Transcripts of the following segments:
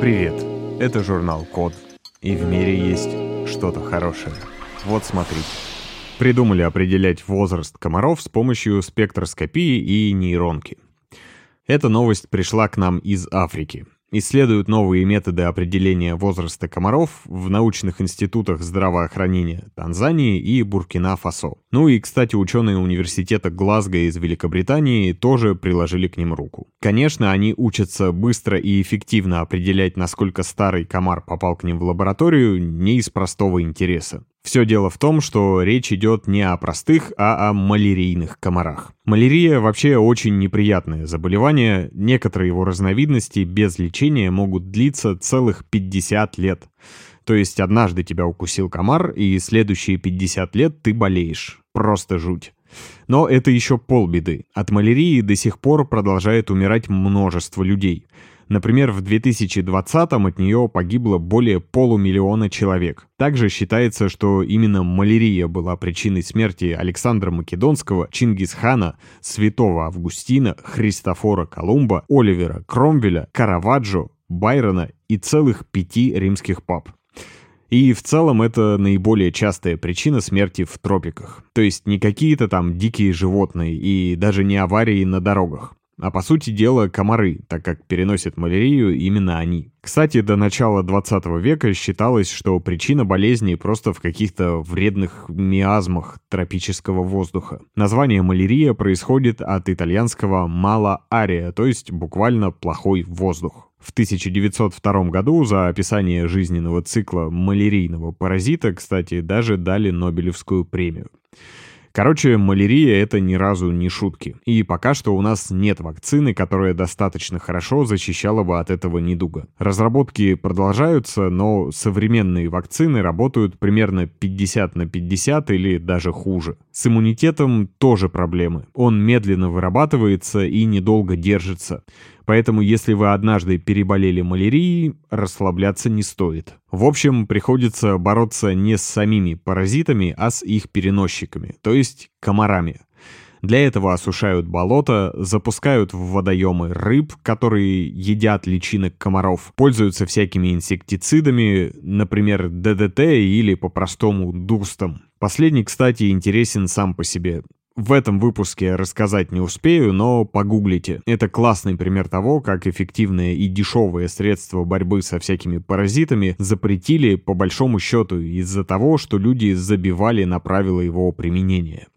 Привет, это журнал Код. И в мире есть что-то хорошее. Вот смотрите. Придумали определять возраст комаров с помощью спектроскопии и нейронки. Эта новость пришла к нам из Африки исследуют новые методы определения возраста комаров в научных институтах здравоохранения Танзании и Буркина-Фасо. Ну и, кстати, ученые университета Глазго из Великобритании тоже приложили к ним руку. Конечно, они учатся быстро и эффективно определять, насколько старый комар попал к ним в лабораторию, не из простого интереса. Все дело в том, что речь идет не о простых, а о малярийных комарах. Малярия вообще очень неприятное заболевание, некоторые его разновидности без лечения могут длиться целых 50 лет. То есть однажды тебя укусил комар, и следующие 50 лет ты болеешь. Просто жуть. Но это еще полбеды. От малярии до сих пор продолжает умирать множество людей. Например, в 2020-м от нее погибло более полумиллиона человек. Также считается, что именно малярия была причиной смерти Александра Македонского, Чингисхана, Святого Августина, Христофора Колумба, Оливера Кромвеля, Караваджо, Байрона и целых пяти римских пап. И в целом это наиболее частая причина смерти в тропиках. То есть не какие-то там дикие животные и даже не аварии на дорогах. А по сути дела комары, так как переносят малярию именно они. Кстати, до начала 20 века считалось, что причина болезни просто в каких-то вредных миазмах тропического воздуха. Название малярия происходит от итальянского «mala aria», то есть буквально «плохой воздух». В 1902 году за описание жизненного цикла малярийного паразита, кстати, даже дали Нобелевскую премию. Короче, малярия — это ни разу не шутки. И пока что у нас нет вакцины, которая достаточно хорошо защищала бы от этого недуга. Разработки продолжаются, но современные вакцины работают примерно 50 на 50 или даже хуже. С иммунитетом тоже проблемы. Он медленно вырабатывается и недолго держится. Поэтому если вы однажды переболели малярией, расслабляться не стоит. В общем, приходится бороться не с самими паразитами, а с их переносчиками, то есть комарами. Для этого осушают болото, запускают в водоемы рыб, которые едят личинок комаров, пользуются всякими инсектицидами, например, ДДТ или по-простому дустом. Последний, кстати, интересен сам по себе. В этом выпуске рассказать не успею, но погуглите. Это классный пример того, как эффективное и дешевое средство борьбы со всякими паразитами запретили по большому счету из-за того, что люди забивали на правила его применения.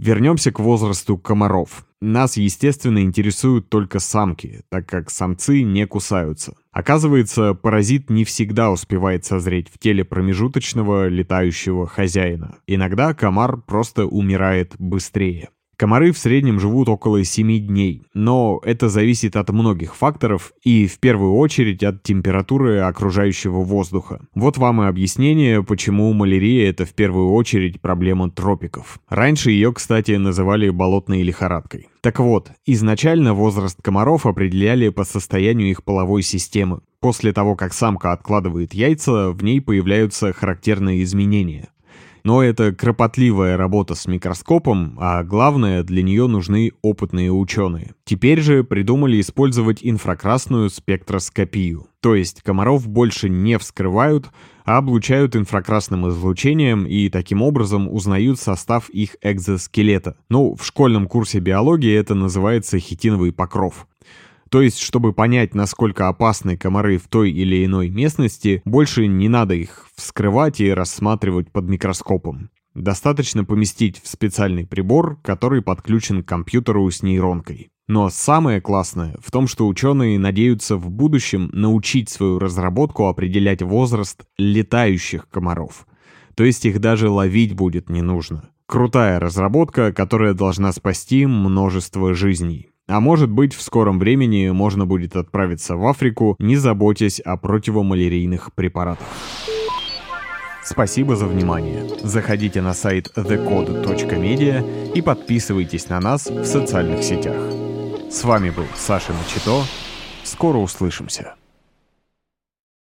Вернемся к возрасту комаров. Нас, естественно, интересуют только самки, так как самцы не кусаются. Оказывается, паразит не всегда успевает созреть в теле промежуточного летающего хозяина. Иногда комар просто умирает быстрее. Комары в среднем живут около 7 дней, но это зависит от многих факторов и в первую очередь от температуры окружающего воздуха. Вот вам и объяснение, почему малярия это в первую очередь проблема тропиков. Раньше ее, кстати, называли болотной лихорадкой. Так вот, изначально возраст комаров определяли по состоянию их половой системы. После того, как самка откладывает яйца, в ней появляются характерные изменения. Но это кропотливая работа с микроскопом, а главное, для нее нужны опытные ученые. Теперь же придумали использовать инфракрасную спектроскопию. То есть комаров больше не вскрывают, а облучают инфракрасным излучением и таким образом узнают состав их экзоскелета. Ну, в школьном курсе биологии это называется хитиновый покров. То есть, чтобы понять, насколько опасны комары в той или иной местности, больше не надо их вскрывать и рассматривать под микроскопом. Достаточно поместить в специальный прибор, который подключен к компьютеру с нейронкой. Но самое классное в том, что ученые надеются в будущем научить свою разработку определять возраст летающих комаров. То есть их даже ловить будет не нужно. Крутая разработка, которая должна спасти множество жизней. А может быть, в скором времени можно будет отправиться в Африку, не заботясь о противомалярийных препаратах. Спасибо за внимание. Заходите на сайт thecode.media и подписывайтесь на нас в социальных сетях. С вами был Саша Начито. Скоро услышимся.